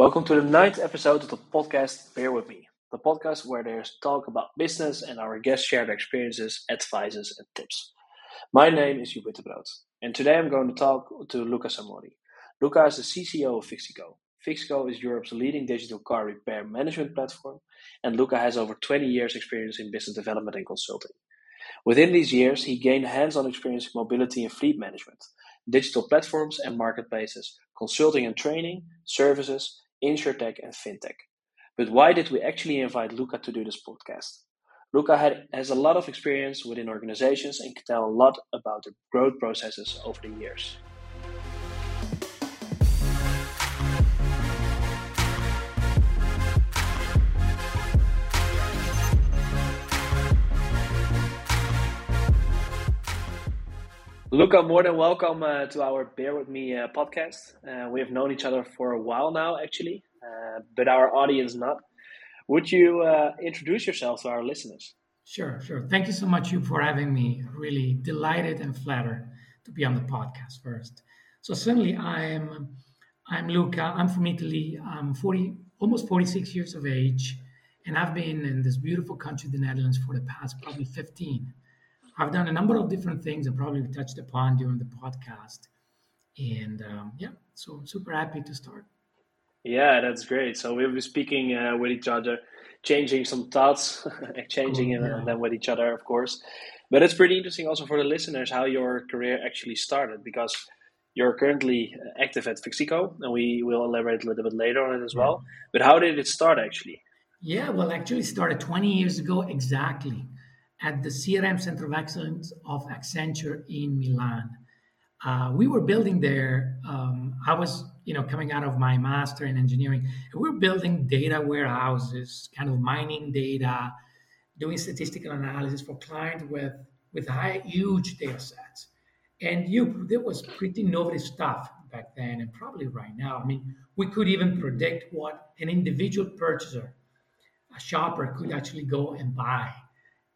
Welcome to the ninth episode of the podcast Bear With Me, the podcast where there's talk about business and our guests share their experiences, advices, and tips. My name is Jupiter Brood, and today I'm going to talk to Luca Samori. Luca is the CCO of Fixico. Fixico is Europe's leading digital car repair management platform, and Luca has over 20 years' experience in business development and consulting. Within these years, he gained hands on experience in mobility and fleet management, digital platforms and marketplaces, consulting and training, services, insurtech, and fintech. But why did we actually invite Luca to do this podcast? Luca had, has a lot of experience within organizations and can tell a lot about the growth processes over the years. Luca, more than welcome uh, to our Bear With Me uh, podcast. Uh, we have known each other for a while now, actually, uh, but our audience not. Would you uh, introduce yourself to our listeners? Sure, sure. Thank you so much, you, for having me. Really delighted and flattered to be on the podcast first. So certainly, I'm I'm Luca. I'm from Italy. I'm 40, almost 46 years of age, and I've been in this beautiful country, the Netherlands, for the past probably 15. I've done a number of different things and probably touched upon during the podcast. And um, yeah, so super happy to start. Yeah, that's great. So we'll be speaking uh, with each other, changing some thoughts, exchanging cool, yeah. them with each other, of course. But it's pretty interesting also for the listeners how your career actually started because you're currently active at Fixico, and we will elaborate a little bit later on it as well. But how did it start actually? Yeah, well, actually started 20 years ago exactly at the CRM Center of Excellence of Accenture in Milan. Uh, we were building there. Um, I was, you know, coming out of my master in engineering. we were building data warehouses, kind of mining data, doing statistical analysis for clients with with high, huge data sets. And you, there was pretty innovative stuff back then, and probably right now. I mean, we could even predict what an individual purchaser, a shopper, could actually go and buy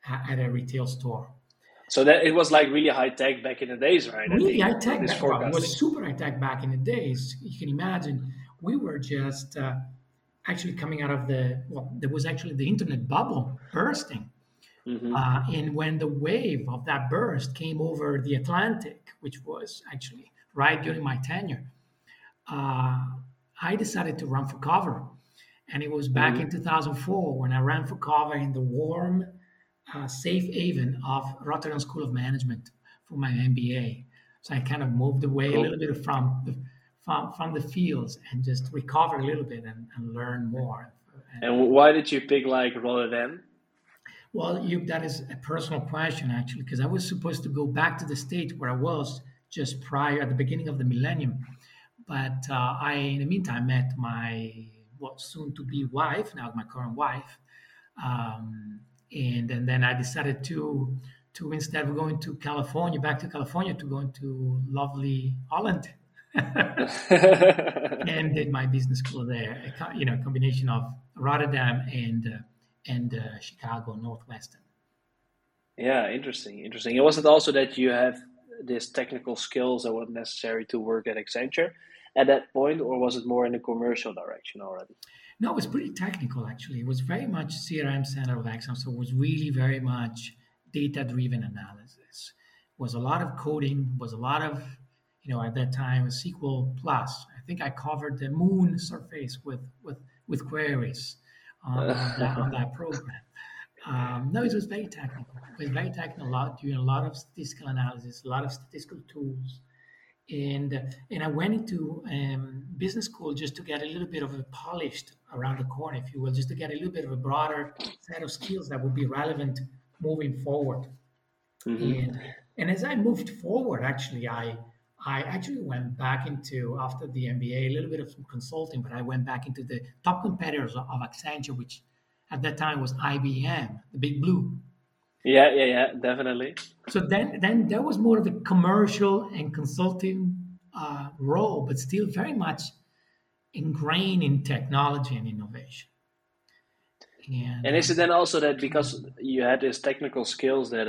at a retail store. So that it was like really high tech back in the days, right? Really high tech. It was super high tech back in the days. You can imagine we were just uh, actually coming out of the well, there was actually the internet bubble bursting. Mm-hmm. Uh, and when the wave of that burst came over the Atlantic, which was actually right during my tenure, uh, I decided to run for cover. And it was back mm-hmm. in 2004 when I ran for cover in the warm uh, safe haven of Rotterdam School of Management for my MBA. So I kind of moved away cool. a little bit from the from, from the fields and just recover a little bit and, and learn more. And, and why did you pick like Rotterdam? Well, you, that is a personal question actually, because I was supposed to go back to the state where I was just prior at the beginning of the millennium, but uh, I, in the meantime, met my well, soon to be wife, now my current wife, um, and and then I decided to to instead of going to California, back to California, to go into lovely Holland, and did my business school there. A, you know, combination of Rotterdam and uh, and uh, Chicago Northwestern. Yeah, interesting, interesting. It wasn't also that you have this technical skills that were necessary to work at Accenture at that point, or was it more in the commercial direction already? No, it was pretty technical actually. It was very much CRM center of excellence. So it was really very much data driven analysis. It was a lot of coding, was a lot of, you know, at that time SQL plus. I think I covered the moon surface with with with queries on, that, on that, program. Um, no, it was very technical. It was very technical, a lot, doing a lot of statistical analysis, a lot of statistical tools and and I went into um, business school just to get a little bit of a polished around the corner, if you will, just to get a little bit of a broader set of skills that would be relevant moving forward. Mm-hmm. And and as I moved forward, actually, I I actually went back into after the MBA a little bit of some consulting, but I went back into the top competitors of Accenture, which at that time was IBM, the Big Blue. Yeah, yeah, yeah, definitely. So then, then there was more of a commercial and consulting uh, role, but still very much ingrained in technology and innovation. And, and is it then also that because you had these technical skills that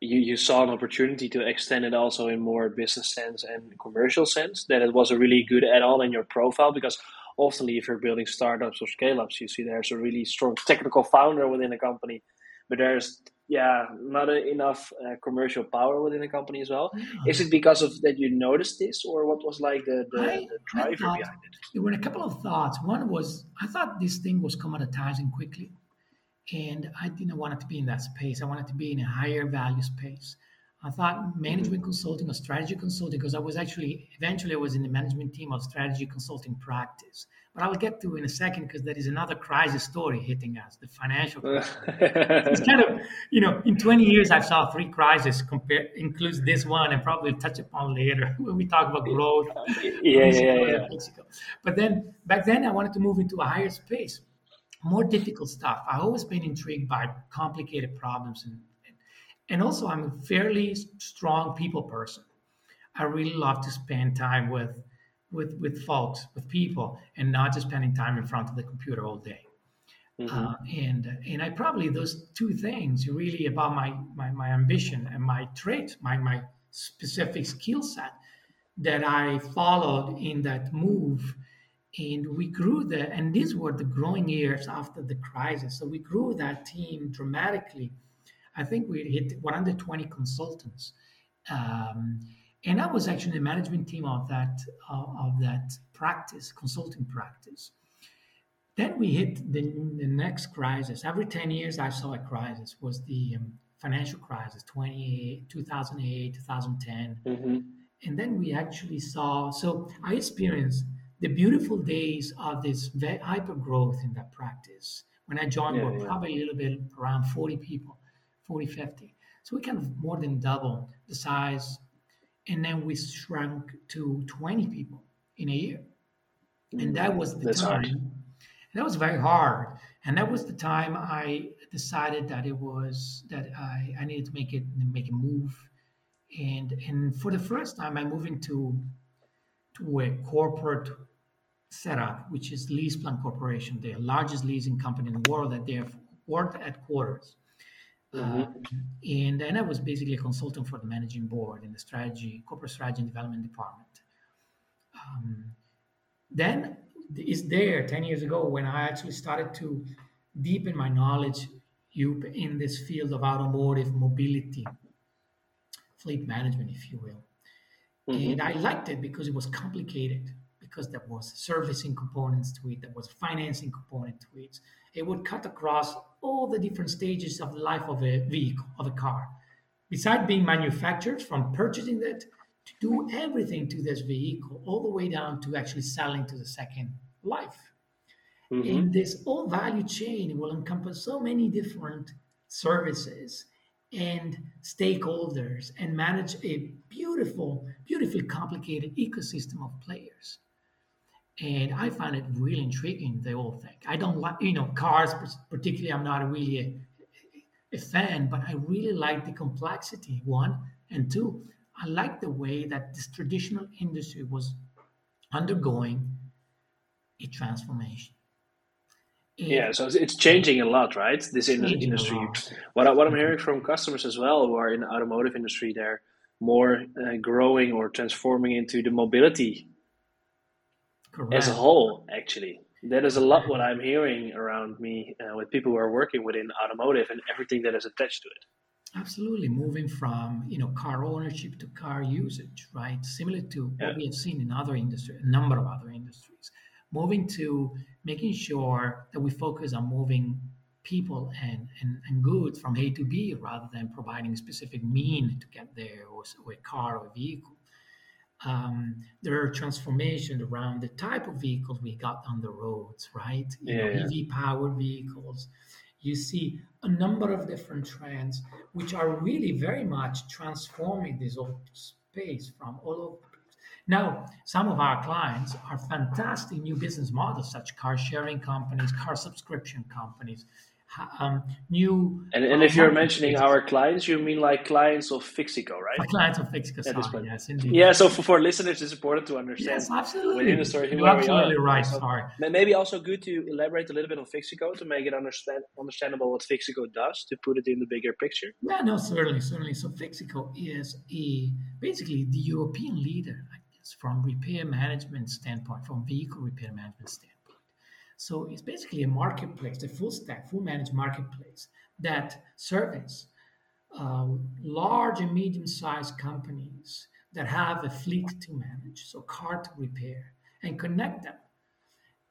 you, you saw an opportunity to extend it also in more business sense and commercial sense, that it was a really good add-on in your profile? Because often if you're building startups or scale ups, you see there's a really strong technical founder within a company, but there's yeah not a, enough uh, commercial power within the company as well. Yeah. Is it because of that you noticed this, or what was like the, the, I, the driver thought, behind it? There were a couple of thoughts. One was I thought this thing was commoditizing quickly, and I didn't want it to be in that space. I wanted to be in a higher value space. I thought management mm-hmm. consulting or strategy consulting, because I was actually eventually I was in the management team of strategy consulting practice. But I'll get to in a second because there is another crisis story hitting us, the financial crisis. it's kind of, you know, in 20 years I've saw three crises compare includes this one and probably touch upon later when we talk about growth. Yeah, yeah, yeah. Mexico. But then back then I wanted to move into a higher space, more difficult stuff. I've always been intrigued by complicated problems and and also I'm a fairly strong people person. I really love to spend time with with with folks, with people, and not just spending time in front of the computer all day. Mm-hmm. Uh, and and I probably those two things really about my my, my ambition and my trait, my my specific skill set that I followed in that move. And we grew the and these were the growing years after the crisis. So we grew that team dramatically I think we hit 120 consultants. Um, and I was actually the management team of that uh, of that practice, consulting practice. Then we hit the, the next crisis. Every 10 years, I saw a crisis. Was the um, financial crisis, 20, 2008, 2010. Mm-hmm. And then we actually saw, so I experienced the beautiful days of this hyper growth in that practice. When I joined, yeah, were yeah. probably a little bit around 40 people. 40, 50. So we kind of more than double the size. And then we shrunk to 20 people in a year. And that was the That's time. Hard. That was very hard. And that was the time I decided that it was that I, I needed to make it make a move. And and for the first time I moved into to a corporate setup, which is LeasePlan Corporation, the largest leasing company in the world that at their world headquarters. Mm-hmm. Uh, and then I was basically a consultant for the managing board in the strategy, corporate strategy and development department. Um, then is there 10 years ago when I actually started to deepen my knowledge in this field of automotive mobility, fleet management, if you will. Mm-hmm. And I liked it because it was complicated, because there was servicing components to it, there was financing component to it. It would cut across all the different stages of the life of a vehicle, of a car. Besides being manufactured, from purchasing it to do everything to this vehicle, all the way down to actually selling to the second life. Mm-hmm. And this whole value chain will encompass so many different services and stakeholders and manage a beautiful, beautifully complicated ecosystem of players and I find it really intriguing. The whole thing. I don't like, you know, cars particularly. I'm not really a, a, fan, but I really like the complexity. One and two, I like the way that this traditional industry was undergoing a transformation. And yeah, so it's changing a lot, right? This industry. What, I, what I'm hearing from customers as well who are in the automotive industry, they're more uh, growing or transforming into the mobility Correct. as a whole, actually. That is a lot what I'm hearing around me uh, with people who are working within automotive and everything that is attached to it. Absolutely, moving from you know car ownership to car usage, right? Similar to yeah. what we have seen in other industries, a number of other industries. Moving to making sure that we focus on moving people and, and, and goods from A to B rather than providing a specific mean to get there or, or a car or a vehicle um, there are transformations around the type of vehicles we got on the roads, right? You yeah. know, EV powered vehicles. You see a number of different trends which are really very much transforming this old space from all over. Now, some of our clients are fantastic new business models, such car sharing companies, car subscription companies, um, new. And, and if you're mentioning our clients, you mean like clients of Fixico, right? clients of Fixico, sorry, yes, indeed. Yeah, so for, for listeners, it's important to understand. Yes, absolutely. Within the story, you're absolutely right. So sorry. Maybe also good to elaborate a little bit on Fixico to make it understand understandable what Fixico does to put it in the bigger picture. Yeah, no, certainly, certainly. So Fixico is a basically the European leader business from repair management standpoint, from vehicle repair management standpoint. So it's basically a marketplace, a full stack, full managed marketplace that serves uh, large and medium sized companies that have a fleet to manage, so car to repair, and connect them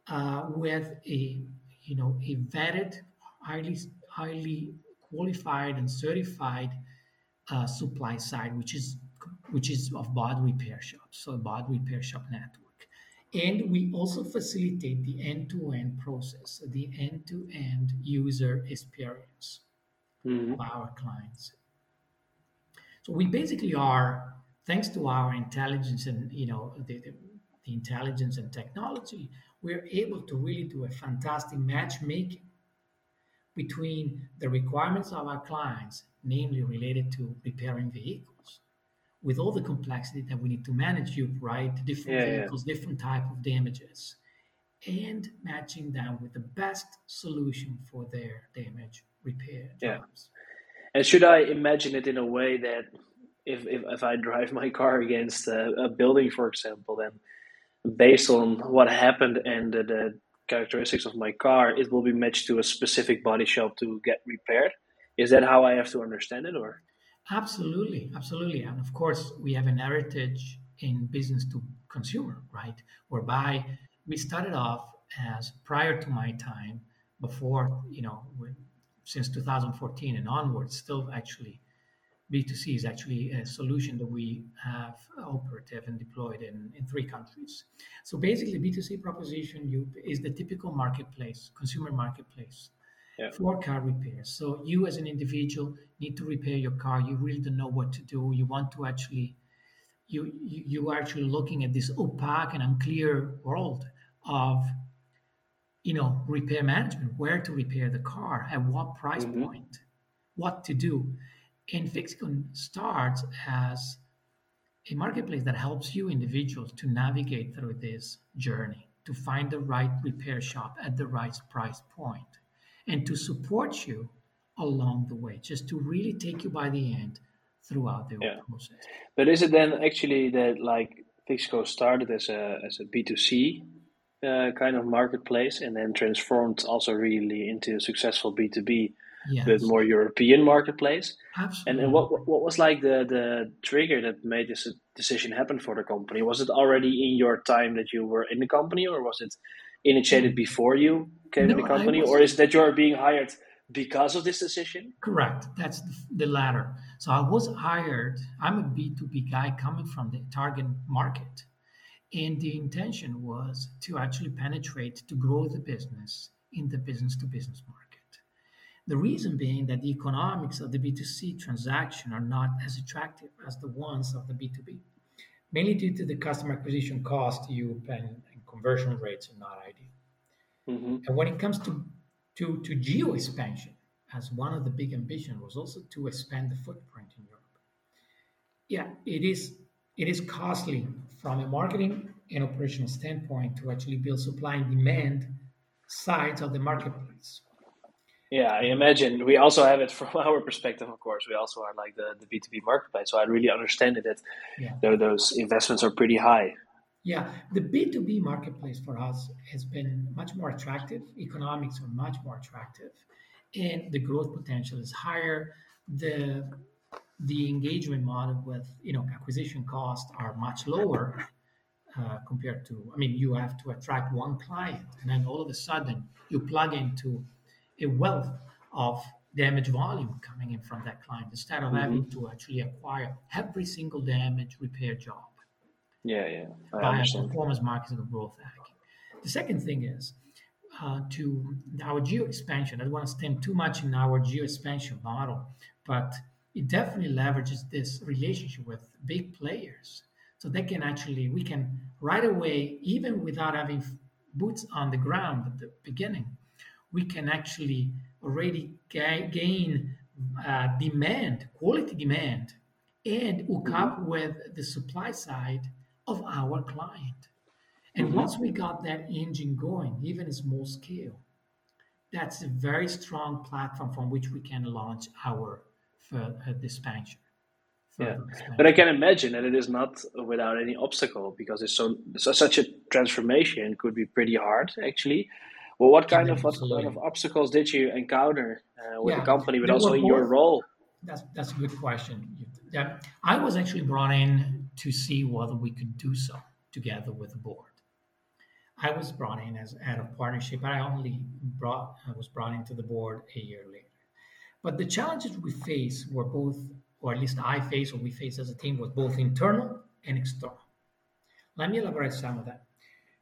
uh, with a you know a vetted, highly highly qualified and certified uh, supply side, which is which is of body repair shops, so body repair shop network. And we also facilitate the end-to-end process, the end-to-end user experience mm-hmm. of our clients. So we basically are, thanks to our intelligence and you know the, the, the intelligence and technology, we're able to really do a fantastic matchmaking between the requirements of our clients, namely related to repairing vehicles, with all the complexity that we need to manage you right different yeah, vehicles yeah. different type of damages and matching them with the best solution for their damage repair jobs. Yeah. And should I imagine it in a way that if, if, if I drive my car against a, a, building, for example, then based on what happened and the, the characteristics of my car, it will be matched to a specific body shop to get repaired? Is that how I have to understand it, or? Absolutely, absolutely, and of course we have an heritage in business to consumer, right? Whereby we started off as prior to my time, before you know, since 2014 and onwards, still actually B2C is actually a solution that we have operative and deployed in, in three countries. So basically, B2C proposition you, is the typical marketplace, consumer marketplace yeah. for car repairs. So you as an individual need to repair your car. You really don't know what to do. You want to actually, you, you, you are actually looking at this opaque and unclear world of you know repair management where to repair the car at what price mm-hmm. point what to do and Fixico starts as a marketplace that helps you individuals to navigate through this journey, to find the right repair shop at the right price point, and to support you along the way, just to really take you by the end throughout the yeah. process. But is it then actually that like Fixico started as a as a B two C uh, kind of marketplace and then transformed also really into a successful B two B but more European marketplace. Absolutely. And, and what what was like the the trigger that made this decision happen for the company? Was it already in your time that you were in the company, or was it initiated mm. before you no, in the company, or is that you're being hired because of this decision? Correct. That's the, the latter. So I was hired. I'm a B2B guy coming from the target market. And the intention was to actually penetrate, to grow the business in the business to business market. The reason being that the economics of the B2C transaction are not as attractive as the ones of the B2B, mainly due to the customer acquisition cost you pay and conversion rates are not ideal. Mm-hmm. And when it comes to, to, to geo expansion, as one of the big ambitions was also to expand the footprint in Europe. Yeah, it is it is costly from a marketing and operational standpoint to actually build supply and demand sides of the marketplace. Yeah, I imagine we also have it from our perspective, of course. We also are like the, the B2B marketplace. So I really understand it that yeah. those investments are pretty high. Yeah, the B2B marketplace for us has been much more attractive. Economics are much more attractive, and the growth potential is higher. The the engagement model with you know acquisition costs are much lower uh, compared to. I mean, you have to attract one client, and then all of a sudden you plug into a wealth of damage volume coming in from that client instead of mm-hmm. having to actually acquire every single damage repair job. Yeah, yeah. I by understand. a performance marketing and growth hack. The second thing is uh, to our geo expansion. I don't want to spend too much in our geo expansion model, but it definitely leverages this relationship with big players. So they can actually, we can right away, even without having boots on the ground at the beginning, we can actually already ga- gain uh, demand, quality demand, and hook mm-hmm. up with the supply side of our client. And mm-hmm. once we got that engine going, even a small scale, that's a very strong platform from which we can launch our further expansion yeah but i can imagine that it is not without any obstacle because it's so, so such a transformation could be pretty hard actually. Well what kind of what kind of obstacles did you encounter uh, with yeah. the company but also in your role? That's that's a good question. Yeah i was actually brought in to see whether we could do so together with the board I was brought in as head of partnership, but I only brought I was brought into the board a year later. But the challenges we face were both, or at least I faced, or we faced as a team, was both internal and external. Let me elaborate some of that.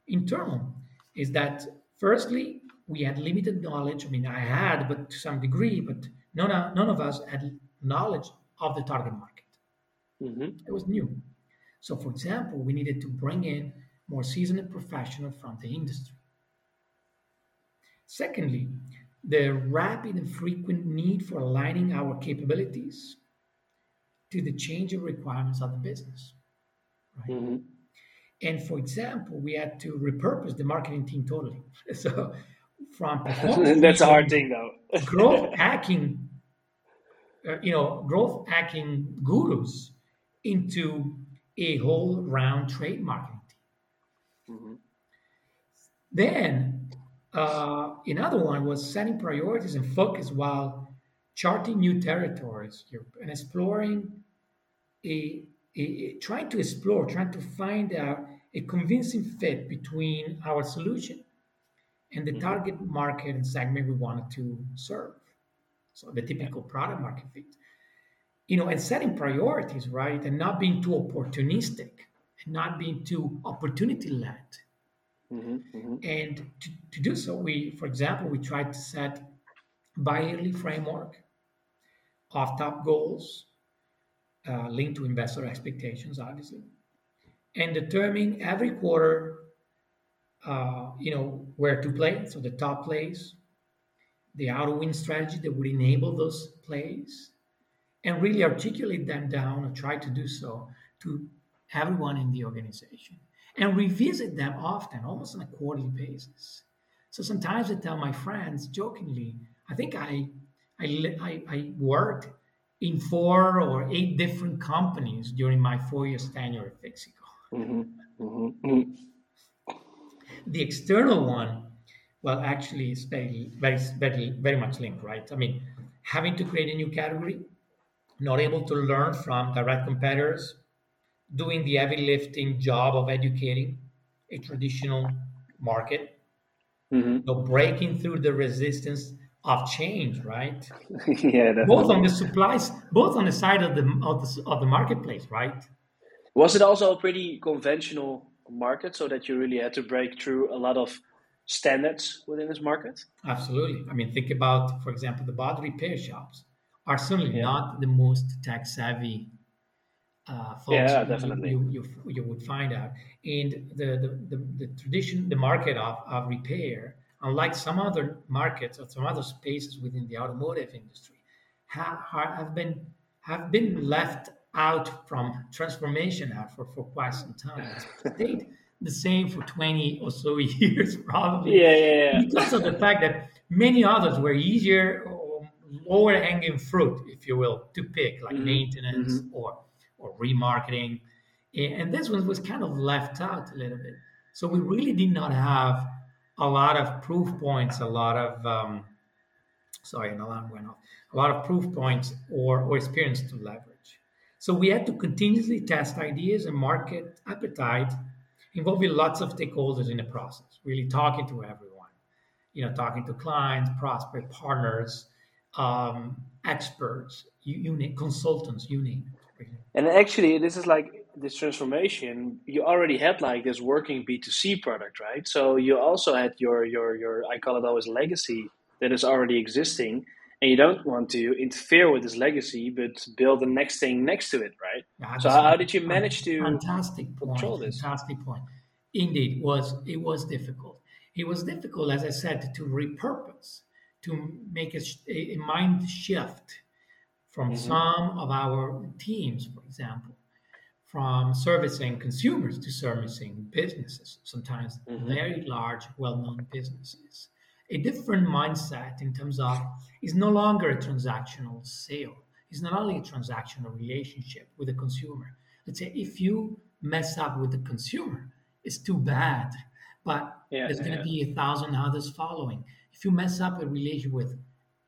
Internal is that firstly, we had limited knowledge. I mean, I had, but to some degree, but none, none of us had knowledge of the target market. Mm-hmm. It was new. So, for example, we needed to bring in more seasoned professionals from the industry. Secondly, the rapid and frequent need for aligning our capabilities to the changing requirements of the business. Right? Mm-hmm. And for example, we had to repurpose the marketing team totally. So from that's a hard thing though. growth hacking, uh, you know, growth hacking gurus into a whole round trade marketing Mm-hmm. Then uh, another one was setting priorities and focus while charting new territories and exploring a, a, a, trying to explore, trying to find out a convincing fit between our solution and the mm-hmm. target market and segment we wanted to serve. So the typical product market fit. You know, and setting priorities, right? And not being too opportunistic and not being too opportunity led. Mm-hmm, mm-hmm. And to, to do so, we, for example, we tried to set bi-yearly framework of top goals uh, linked to investor expectations, obviously, and determine every quarter, uh, you know, where to play. So the top plays, the auto win strategy that would enable those plays, and really articulate them down or try to do so to everyone in the organization and revisit them often, almost on a quarterly basis. So sometimes I tell my friends jokingly, I think I, I, I, I worked in four or eight different companies during my four years tenure at Fixico. Mm-hmm. Mm-hmm. mm-hmm. The external one, well, actually, is very, very, very, very much linked, right? I mean, having to create a new category, not able to learn from direct competitors, doing the heavy lifting job of educating a traditional market, mm-hmm. so breaking through the resistance of change, right? yeah, definitely. both on the supplies, both on the side of the, of the of the marketplace, right? Was it also a pretty conventional market, so that you really had to break through a lot of standards within this market? Absolutely. I mean, think about, for example, the body repair shops are certainly yeah. not the most tech savvy uh, folks yeah, definitely. You, you, you, would find out. And the, the, the, the, tradition, the market of, of repair, unlike some other markets or some other spaces within the automotive industry, have, have been have been left out from transformation for, for quite some time. It's stayed the same for 20 or so years, probably. Yeah, yeah, yeah. Because of the fact that many others were easier lower hanging fruit, if you will, to pick, like mm-hmm. maintenance mm-hmm. or or remarketing. And this one was kind of left out a little bit. So we really did not have a lot of proof points, a lot of, um, sorry, an alarm went off, a lot of proof points or, or experience to leverage. So we had to continuously test ideas and market appetite, involving lots of stakeholders in the process, really talking to everyone, you know, talking to clients, prospect partners, um, experts, you, you consultants, you need. And actually, this is like this transformation. You already had like this working B two C product, right? So you also had your your your I call it always legacy that is already existing, and you don't want to interfere with this legacy, but build the next thing next to it, right? Yeah, so how, did you manage to fantastic point, control this? Fantastic point. Indeed, was it was difficult. It was difficult, as I said, to repurpose, to make a, a mind shift from mm-hmm. some of our teams, for example, from servicing consumers to servicing businesses, sometimes mm-hmm. very large, well known businesses. A different mindset in terms of is no longer a transactional sale. it's not only a transactional relationship with the consumer. Let's say if you mess up with the consumer, it's too bad, but Yeah, there's going to be a thousand others following. If you mess up a relation with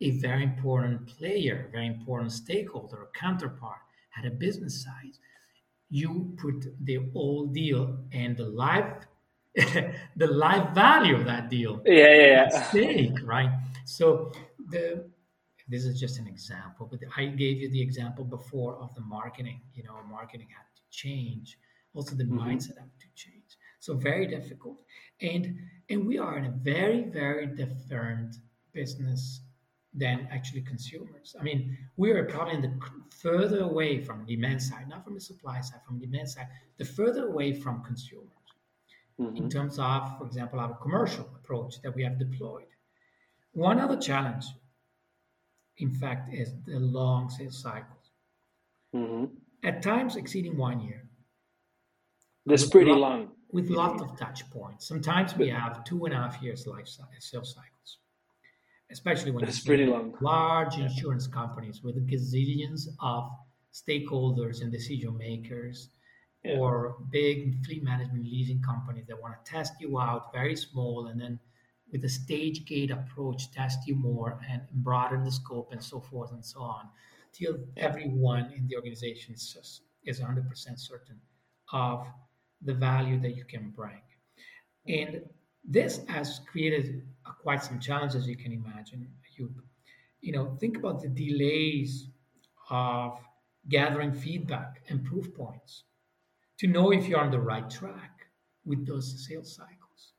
a very important player, very important stakeholder or counterpart at a business side, you put the whole deal and the life the life value of that deal Yeah, yeah, at yeah. stake, right? So the this is just an example, but I gave you the example before of the marketing. You know, marketing had to change. Also, the Mhm. mindset had to change. So very difficult, and and we are in a very very different business than actually consumers. I mean, we are probably in the further away from demand side, not from the supply side, from demand side, the further away from consumers in Mhm. terms of, for example, our commercial approach that we have deployed. One other challenge, in fact, is the long sales cycles, Mhm. at times exceeding one year, That's pretty lot, long. With lots of touch points. Sometimes we have two and a half years life cy- sales cycles, especially when you're pretty long. large Yeah. insurance companies with gazillions of stakeholders and decision makers Yeah. or big fleet management leasing companies that want to test you out very small and then with a stage gate approach test you more and broaden the scope and so forth and so on till everyone in the organization is, is 100% certain of the value that you can bring and this has created quite some challenges you can imagine you you know think about the delays of gathering feedback and proof points to know if you're on the right track with those sales cycles.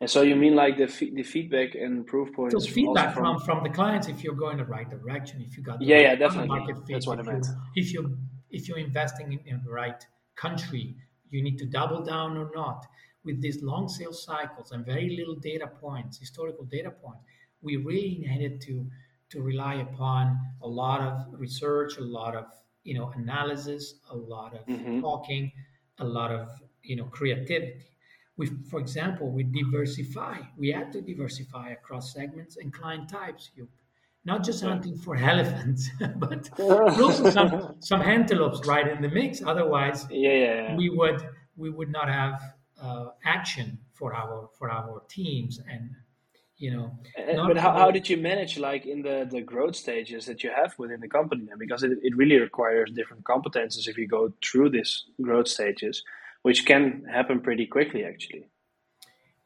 And so you mean like the fe- the feedback and proof points Those feedback from? from the clients if you're going the right direction, if you got the Yeah, right yeah, definitely. market fit, That's what I if you meant. if you if you're investing in, in the right country, you need to double down or not. With these long sales cycles and very little data points, historical data points, we really needed to to rely upon a lot of research, a lot of you know analysis, a lot of Mhm. talking, a lot of you know creativity. We, for example, we diversify. We had to diversify across segments and client types. You not just hunting for elephants, but also some some antelopes right in the mix. Otherwise, Yeah, yeah, yeah. we would we would not have uh, action for our for our teams and you know Uh, not But how, how did you manage like in the, the growth stages that you have within the company then? Because it, it really requires different competences if you go through these growth stages, which can happen pretty quickly actually.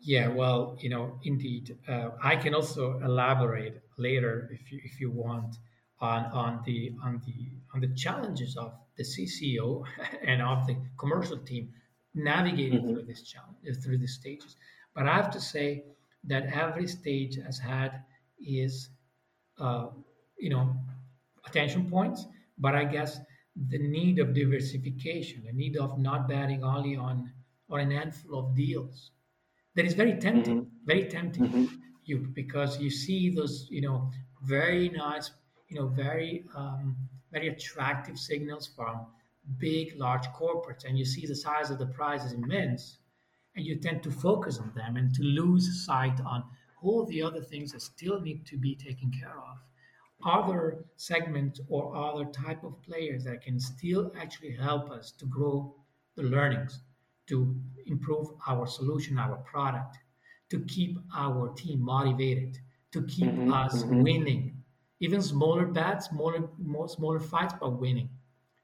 Yeah, well, you know, indeed, uh, I can also elaborate later if you if you want on on the on the on the challenges of the CCO and of the commercial team navigating Mhm. through this challenge uh, through these stages. But I have to say that every stage has had is uh, you know attention points, but I guess the need of diversification, the need of not betting only on on an handful of deals that is very tempting, Mhm. very tempting Mhm. you because you see those you know very nice you know very um, very attractive signals from big large corporates and you see the size of the prize is immense and you tend to focus on them and to lose sight on all the other things that still need to be taken care of other segments or other type of players that can still actually help us to grow the learnings to improve our solution our product to keep our team motivated to keep Mhm. us Mhm. winning even smaller bets smaller more smaller fights but winning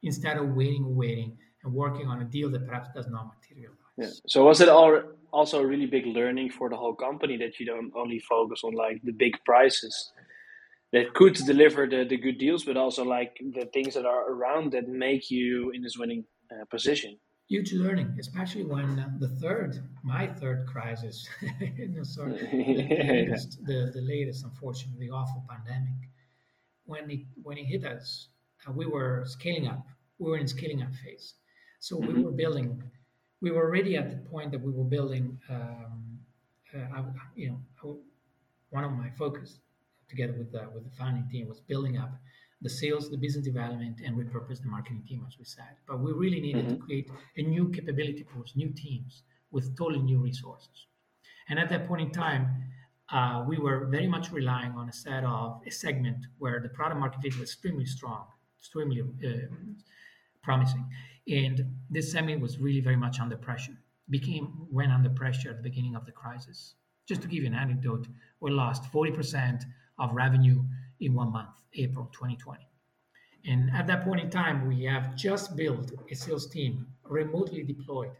instead of waiting waiting and working on a deal that perhaps does not materialize Yeah. So was it all also a really big learning for the whole company that you don't only focus on like the big prices that could deliver the, the good deals, but also like the things that are around that make you in this winning uh, position. Huge learning, especially when uh, the third, my third crisis, no, sorry, the, the latest, the, the latest, unfortunately, the awful pandemic, when it when it hit us, uh, we were scaling up. We were in scaling up phase, so we Mhm. were building. We were already at the point that we were building. Um, uh, you know, one of my focus together with the with the founding team was building up the sales, the business development, and repurpose the marketing team, as we said. But we really needed to Mhm. create a new capability pools, new teams with totally new resources. And at that point in time, uh, we were very much relying on a set of a segment where the product market fit was extremely strong, extremely uh, promising. And this semi was really very much under pressure. Became went under pressure at the beginning of the crisis. Just to give you an anecdote, we lost 40% of revenue in one month, April 2020. And at that point in time, we have just built a sales team remotely deployed.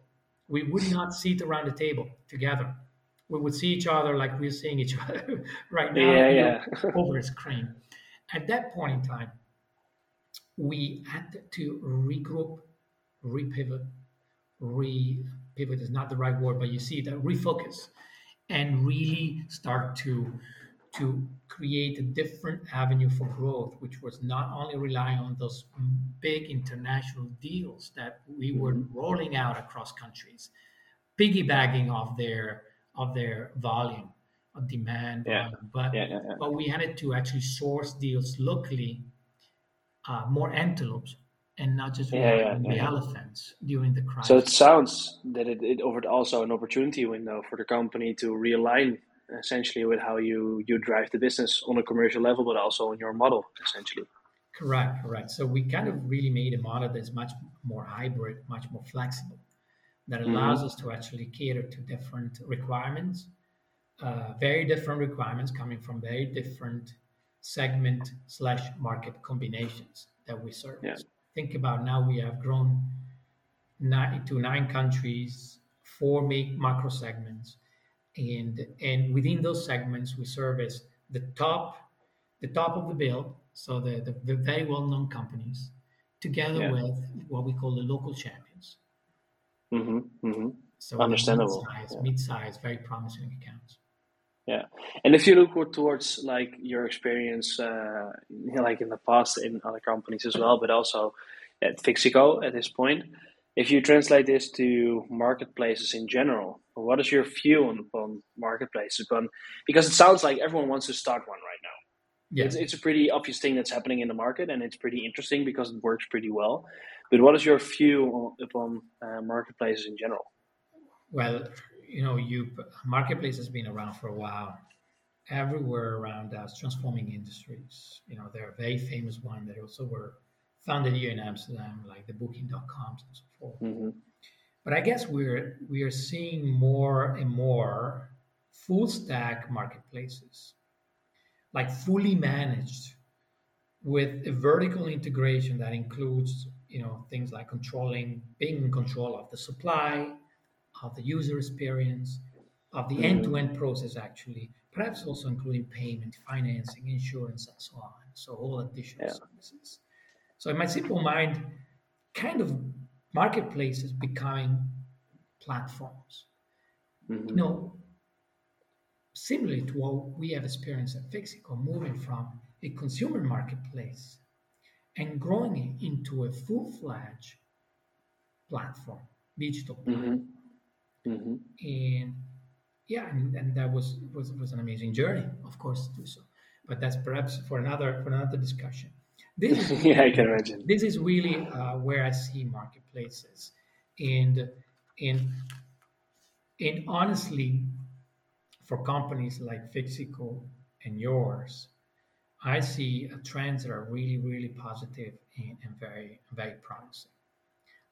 We would not sit around the table together. We would see each other like we're seeing each other right now yeah, yeah. over a screen. At that point in time, we had to regroup, repivot, repivot is not the right word, but you see that refocus and really start to to create a different avenue for growth, which was not only relying on those big international deals that we were mm-hmm. rolling out across countries, piggybacking off their of their volume of demand, yeah. volume, but yeah, yeah, but we had to actually source deals locally, uh, more antelopes and not just yeah, the elephants during the crisis. So it sounds that it, it offered also an opportunity window for the company to realign essentially with how you you drive the business on a commercial level, but also on your model essentially. Correct, correct. So we kind of really made a model that's much more hybrid, much more flexible, that mm-hmm. allows mm-hmm. us to actually cater to different requirements, uh, very different requirements coming from very different segment slash market combinations that we serve. Yeah. Think about now we have grown nine, to nine countries, four macro segments, and and within those segments we service the top the top of the bill so the, the, the very well-known companies together yeah. with what we call the local champions mm-hmm, mm-hmm. so understandable mid-size, yeah. mid-size very promising accounts yeah and if you look towards like your experience uh, like in the past in other companies as well but also at fixico at this point if you translate this to marketplaces in general, what is your view on, on marketplaces? Because it sounds like everyone wants to start one right now. Yeah. It's, it's a pretty obvious thing that's happening in the market, and it's pretty interesting because it works pretty well. But what is your view upon uh, marketplaces in general? Well, you know, you marketplace has been around for a while. Everywhere around us, transforming industries. You know, there are very famous ones that also were founded here in Amsterdam, like the Booking.coms and so forth. Mm-hmm. But I guess we're we are seeing more and more full stack marketplaces, like fully managed, with a vertical integration that includes you know things like controlling, being in control of the supply, of the user experience, of the mm-hmm. end-to-end process actually, perhaps also including payment, financing, insurance, and so on. So all additional yeah. services. So in my simple mind, kind of marketplaces becoming platforms. Mm-hmm. You know, similarly to what we have experienced at Fixico, moving from a consumer marketplace and growing it into a full-fledged platform, digital platform. Mm-hmm. Mm-hmm. And yeah, and, and that was, was was an amazing journey, of course, to do so. But that's perhaps for another for another discussion. This is, yeah, I can imagine. This is really uh, where I see marketplaces, and and and honestly, for companies like Fixico and yours, I see trends that are really, really positive and, and very, very promising.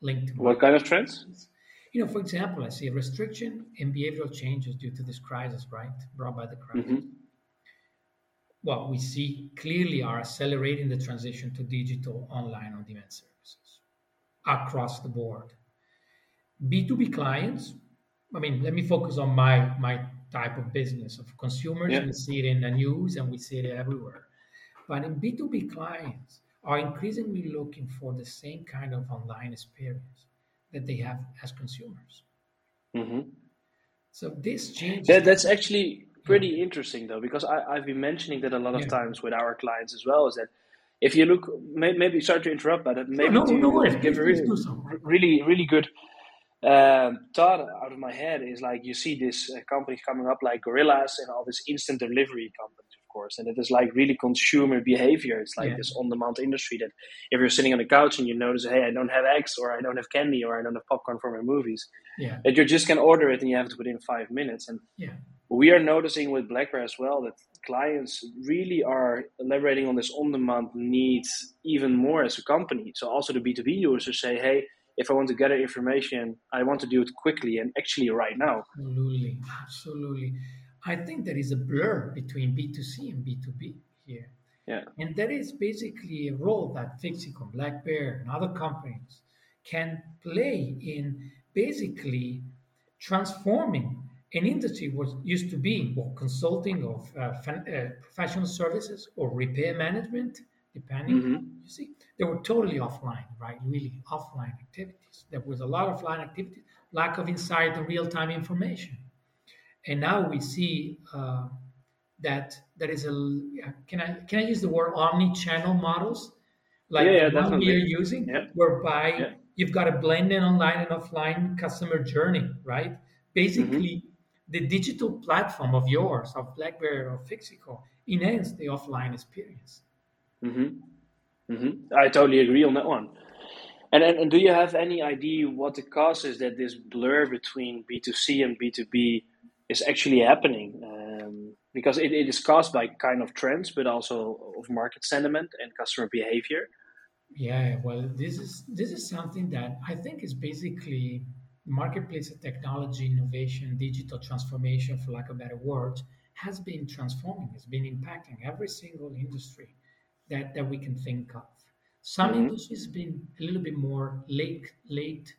Linked what kind of trends? You know, for example, I see a restriction and behavioral changes due to this crisis, right, brought by the crisis. Mm-hmm what we see clearly are accelerating the transition to digital online on demand services across the board. B2B clients, I mean, let me focus on my my type of business of consumers. Yeah. We see it in the news and we see it everywhere. But in B2B clients are increasingly looking for the same kind of online experience that they have as consumers. Mm-hmm. So this change. That, that's actually pretty yeah. interesting though, because I, I've been mentioning that a lot of yeah. times with our clients as well. Is that if you look, maybe sorry to interrupt, but maybe no, no, no give a really, really, really good um, thought out of my head is like you see this uh, companies coming up like Gorillas and all this instant delivery companies, of course, and it is like really consumer behavior. It's like yeah. this on-demand industry that if you're sitting on the couch and you notice, hey, I don't have eggs or I don't have candy or I don't have popcorn for my movies, yeah. that you just can order it and you have it within five minutes. And yeah we are noticing with Blackbear as well that clients really are elaborating on this on-demand needs even more as a company. So also the B2B users say, hey, if I want to gather information, I want to do it quickly and actually right now. Absolutely, absolutely. I think there is a blur between B2C and B2B here. Yeah. And that is basically a role that Fixico, Blackbear, and other companies can play in basically transforming an industry was used to be well, consulting of uh, fan, uh, professional services or repair management, depending. Mm-hmm. You see, they were totally offline, right? Really offline activities. There was a lot of offline activity, lack of insight and real time information. And now we see uh, that there is a can I can I use the word omni-channel models like yeah, yeah, one we are using, yeah. whereby yeah. you've got a blended online and offline customer journey, right? Basically, mm-hmm the digital platform of yours, of BlackBerry or Fixico, enhance the offline experience. Mm-hmm. Mm-hmm. I totally agree on that one. And, and, and do you have any idea what the cause is that this blur between B2C and B2B is actually happening? Um, because it, it is caused by kind of trends, but also of market sentiment and customer behavior. Yeah, well, this is this is something that I think is basically marketplace of technology, innovation, digital transformation, for lack of better words, has been transforming, has been impacting every single industry that, that we can think of. Some mm-hmm. industries have been a little bit more late late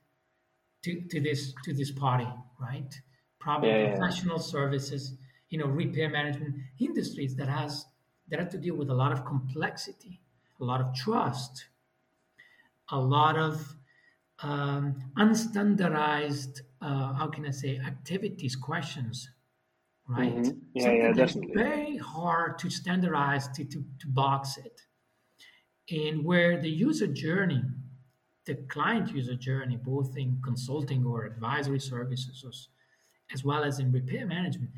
to, to this to this party, right? Probably yeah, professional yeah. services, you know, repair management industries that has that have to deal with a lot of complexity, a lot of trust, a lot of um, unstandardized, uh, how can I say, activities, questions, right? Mm-hmm. Yeah, Something yeah, definitely. very hard to standardize, to, to, to box it. And where the user journey, the client user journey, both in consulting or advisory services, as well as in repair management,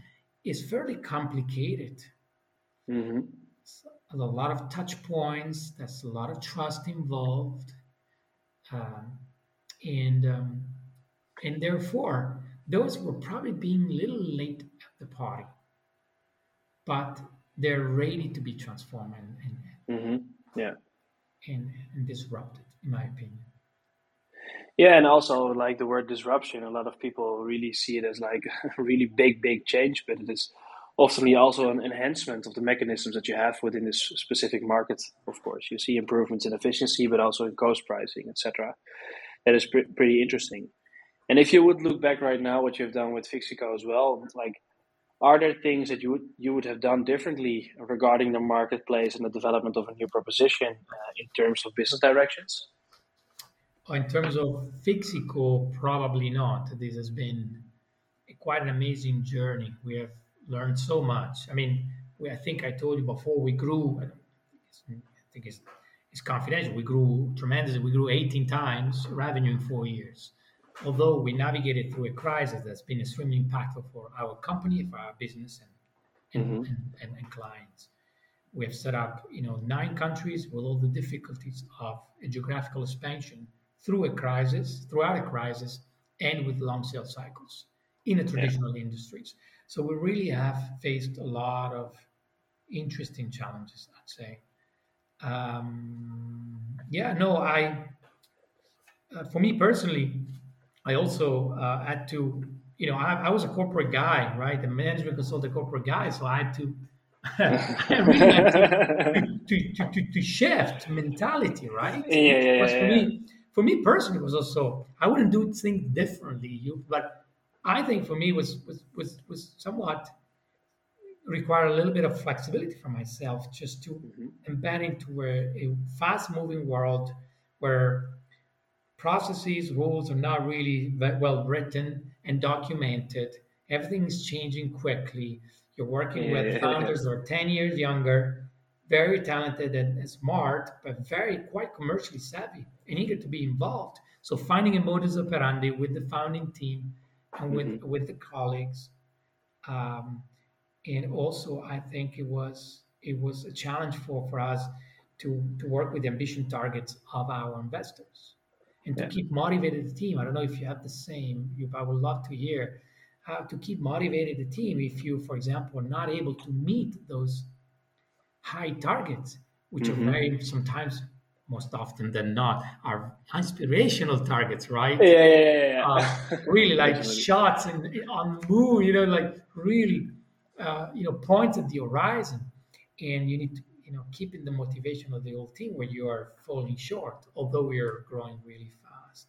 is fairly complicated. Mm-hmm. A lot of touch points, there's a lot of trust involved. Um, and um, and therefore those were probably being a little late at the party, but they're ready to be transformed and, and mm-hmm. yeah and, and disrupted, in my opinion. Yeah, and also like the word disruption, a lot of people really see it as like a really big, big change, but it is often also an enhancement of the mechanisms that you have within this specific market. Of course, you see improvements in efficiency, but also in cost pricing, etc that is pre- pretty interesting. And if you would look back right now, what you've done with Fixico as well, like, are there things that you would you would have done differently regarding the marketplace and the development of a new proposition uh, in terms of business directions? In terms of Fixico, probably not. This has been quite an amazing journey. We have learned so much. I mean, we, I think I told you before we grew. I think it's it's confidential. We grew tremendously. We grew 18 times revenue in four years. Although we navigated through a crisis that's been extremely impactful for our company, for our business, and, and, mm-hmm. and, and, and clients. We have set up, you know, nine countries with all the difficulties of a geographical expansion through a crisis, throughout a crisis, and with long sales cycles in the traditional yeah. industries. So we really have faced a lot of interesting challenges, I'd say um, yeah, no, I, uh, for me personally, I also uh, had to, you know, I, I, was a corporate guy, right? The management consultant corporate guy. So I had to, I really had to, to, to, to, to, shift mentality, right? Yeah, yeah, yeah, for me, for me personally, it was also, I wouldn't do things differently. You, but I think for me was, was, was, was somewhat require a little bit of flexibility for myself just to mm-hmm. embed into a, a fast moving world where processes, rules are not really well written and documented. Everything is changing quickly. You're working yeah, with founders that are 10 years younger, very talented and smart, but very quite commercially savvy and eager to be involved. So finding a modus operandi with the founding team and with, mm-hmm. with the colleagues um, and also I think it was it was a challenge for for us to to work with the ambition targets of our investors and to yeah. keep motivated the team. I don't know if you have the same. You, I would love to hear how to keep motivated the team if you, for example, are not able to meet those high targets, which Mhm. are very sometimes, most often than not, are inspirational targets, right? Yeah, yeah, yeah, yeah. Uh, really like shots and on the moon, you know, like really, uh, you know, points at the horizon, and you need to, you know, keeping the motivation of the whole team when you are falling short, although we are growing really fast.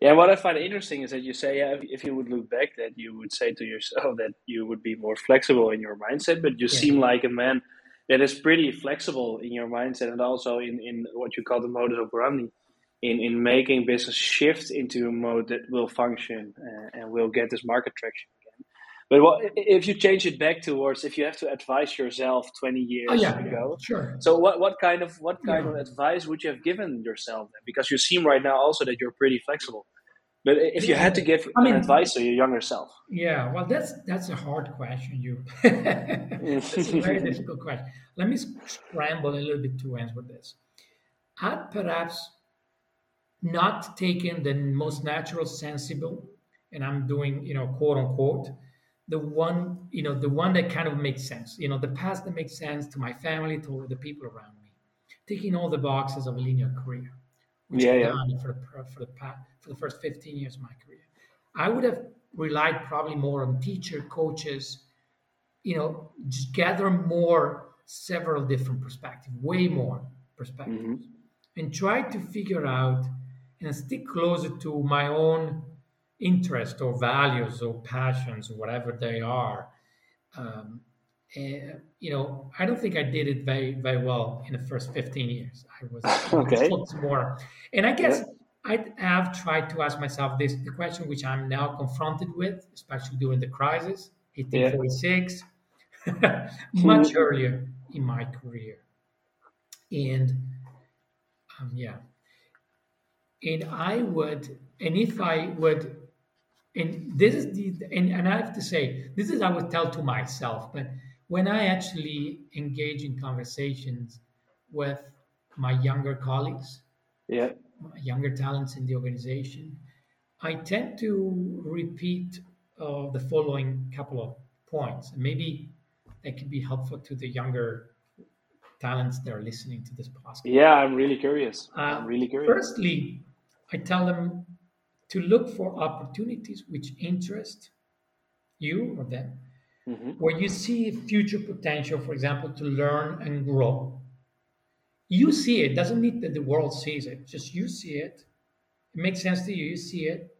Yeah, what I find interesting is that you say, yeah, if, you would look back, that you would say to yourself that you would be more flexible in your mindset, but you Yeah. seem like a man that is pretty flexible in your mindset and also in, in what you call the modus operandi, in, in making business shift into a mode that will function uh, and will get this market traction. But what, if you change it back towards if you have to advise yourself 20 years Oh yeah, ago, sure. so what, what kind of what kind Yeah. of advice would you have given yourself? Because you seem right now also that you're pretty flexible. But if you had to give I mean- an advice to your younger self, Yeah, well, that's that's a hard question. You, that's a very difficult question. Let me scramble a little bit to answer this. I'd perhaps not taken the most natural, sensible, and I'm doing, you know, quote unquote, the one, you know, the one that kind of makes sense. You know, the path that makes sense to my family, to the people around me, ticking all the boxes of a linear career, which Yeah, I've yeah. done for the for the past, for the first 15 years of my career. I would have relied probably more on teacher, coaches, you know, just gather more several different perspectives, way more perspectives, Mhm. and try to figure out and stick closer to my own interest or values or passions or whatever they are. Um, and, you know, I don't think I did it very, very well in the first 15 years. I was Okay. more. And I guess I have tried to ask myself this the question which I'm now confronted with, especially during the crisis, 1846, much earlier in my career. And um, yeah. And I would, and if I would, and this is the, and, and I have to say, this is I would tell to myself, but when I actually engage in conversations with my younger colleagues, yeah, younger talents in the organization, I tend to repeat uh, the following couple of points. And maybe that could be helpful to the younger talents that are listening to this podcast. yeah, I'm really curious. Uh, I'm really curious. Firstly, I tell them to look for opportunities which interest you or them, hmm where you see future potential, for example, to learn and grow. You see it, doesn't mean that the world sees it, just you see it. It makes sense to you, you see it,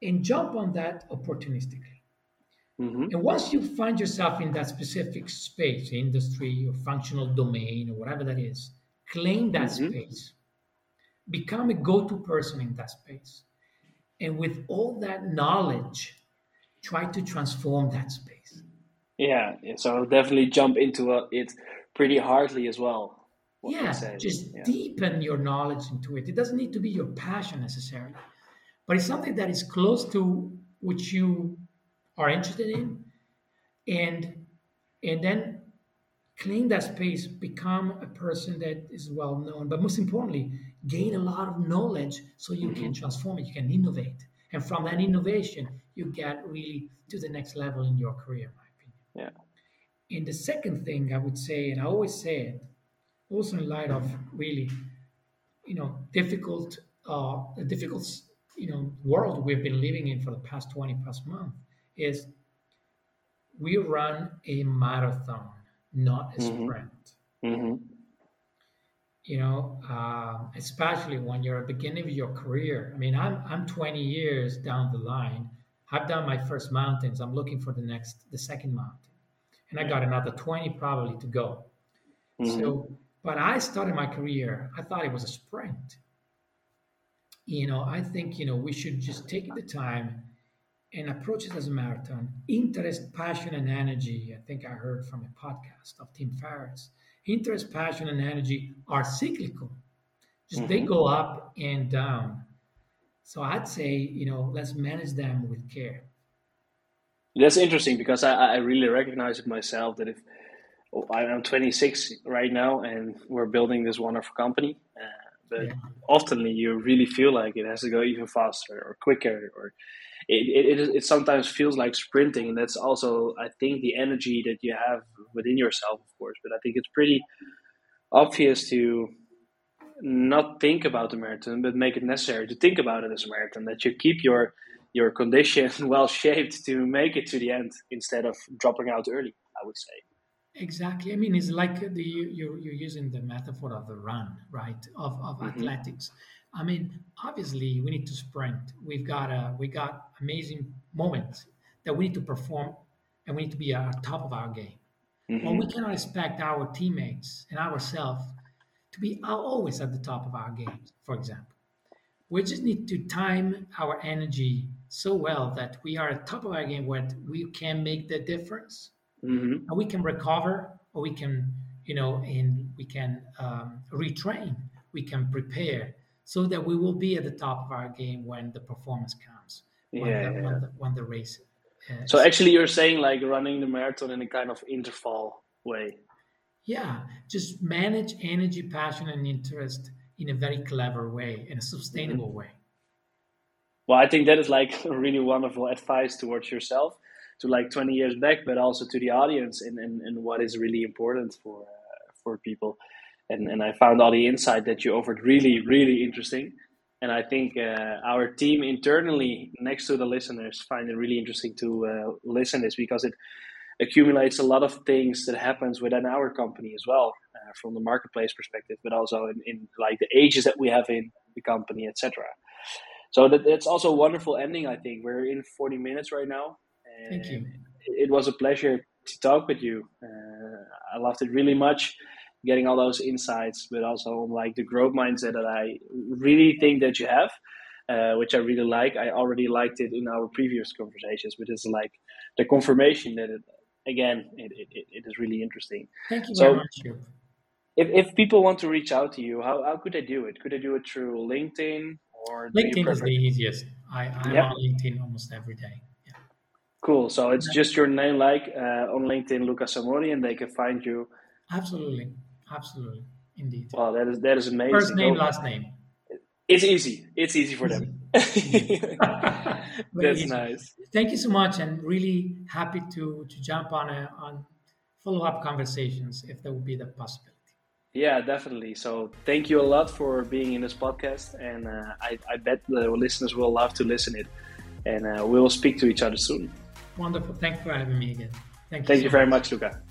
and jump on that opportunistically. hmm And once you find yourself in that specific space, industry or functional domain or whatever that is, claim that Mhm. space. Become a go to person in that space. And with all that knowledge, try to transform that space. Yeah, so I'll definitely jump into it pretty hardly as well. yeah, just Yeah. deepen your knowledge into it. It doesn't need to be your passion necessarily, but it's something that is close to which you are interested in, and and then claim that space, become a person that is well known, but most importantly, gain a lot of knowledge so you can transform it, you can innovate, and from that innovation, you get really to the next level in your career, in my opinion. Yeah. And the second thing I would say, and I always say it, also in light of really, you know, difficult, uh, difficult, you know, world we've been living in for the past 20 plus months, is we run a marathon, not a Mhm. sprint. hmm You know, uh, especially when you're at the beginning of your career. I mean, I'm I'm 20 years down the line. I've done my first mountains. I'm looking for the next, the second mountain, and I got another 20 probably to go. hmm So, but I started my career, I thought it was a sprint. You know, I think, you know, we should just take the time and approach it as a marathon. Interest, passion, and energy. I think I heard from a podcast of Tim Ferriss. Interest, passion, and energy are cyclical. Just they Mhm. go up and down. So I'd say, you know, let's manage them with care. That's interesting because I, I really recognize it myself that if oh, I'm 26 right now and we're building this wonderful company, uh, but Yeah. often you really feel like it has to go even faster or quicker, or it, it, it sometimes feels like sprinting, and that's also I think the energy that you have within yourself, of course. But I think it's pretty obvious to not think about the marathon, but make it necessary to think about it as a marathon. That you keep your your condition well shaped to make it to the end instead of dropping out early. I would say. Exactly. I mean, it's like the you're you're using the metaphor of the run, right? Of of mm-hmm. athletics. I mean, obviously, we need to sprint. We've got a we got amazing moments that we need to perform, and we need to be at top of our game. Mm-hmm. Well, we cannot expect our teammates and ourselves to be always at the top of our games. For example, we just need to time our energy so well that we are at top of our game where we can make the difference, mm-hmm. and we can recover, or we can, you know, and we can um, retrain. We can prepare so that we will be at the top of our game when the performance comes, when, yeah, the, yeah. When, the, when the race. Uh, so actually, you're saying like running the marathon in a kind of interval way. Yeah, just manage energy, passion, and interest in a very clever way, in a sustainable mm-hmm. way. Well, I think that is like really wonderful advice towards yourself, to like 20 years back, but also to the audience and, and, and what is really important for uh, for people and and I found all the insight that you offered really really interesting. And I think uh, our team internally, next to the listeners, find it really interesting to uh, listen this because it accumulates a lot of things that happens within our company as well, uh, from the marketplace perspective, but also in, in like the ages that we have in the company, etc. So that, that's also a wonderful ending. I think we're in 40 minutes right now. Thank you. It, it was a pleasure to talk with you. Uh, I loved it really much getting all those insights, but also like the growth mindset that I really think that you have, uh, which I really like. I already liked it in our previous conversations, but it's like the confirmation that it, again, it, it, it is really interesting. Thank you so, very much. If, if people want to reach out to you, how, how could they do it? Could they do it through LinkedIn or LinkedIn is the easiest. I, I'm yep. on LinkedIn almost every day. Cool. So it's just your name, like uh, on LinkedIn, Lucas Samori, and they can find you. Absolutely. Absolutely, indeed. Wow, that is that is amazing. First name, last name. It's easy. It's easy for them. That's easy. nice. Thank you so much, and really happy to to jump on a, on follow up conversations if there would be the possibility. Yeah, definitely. So thank you a lot for being in this podcast, and uh, I, I bet the listeners will love to listen it, and uh, we will speak to each other soon. Wonderful. Thank you for having me again. Thank you. Thank so you very much, much Luca.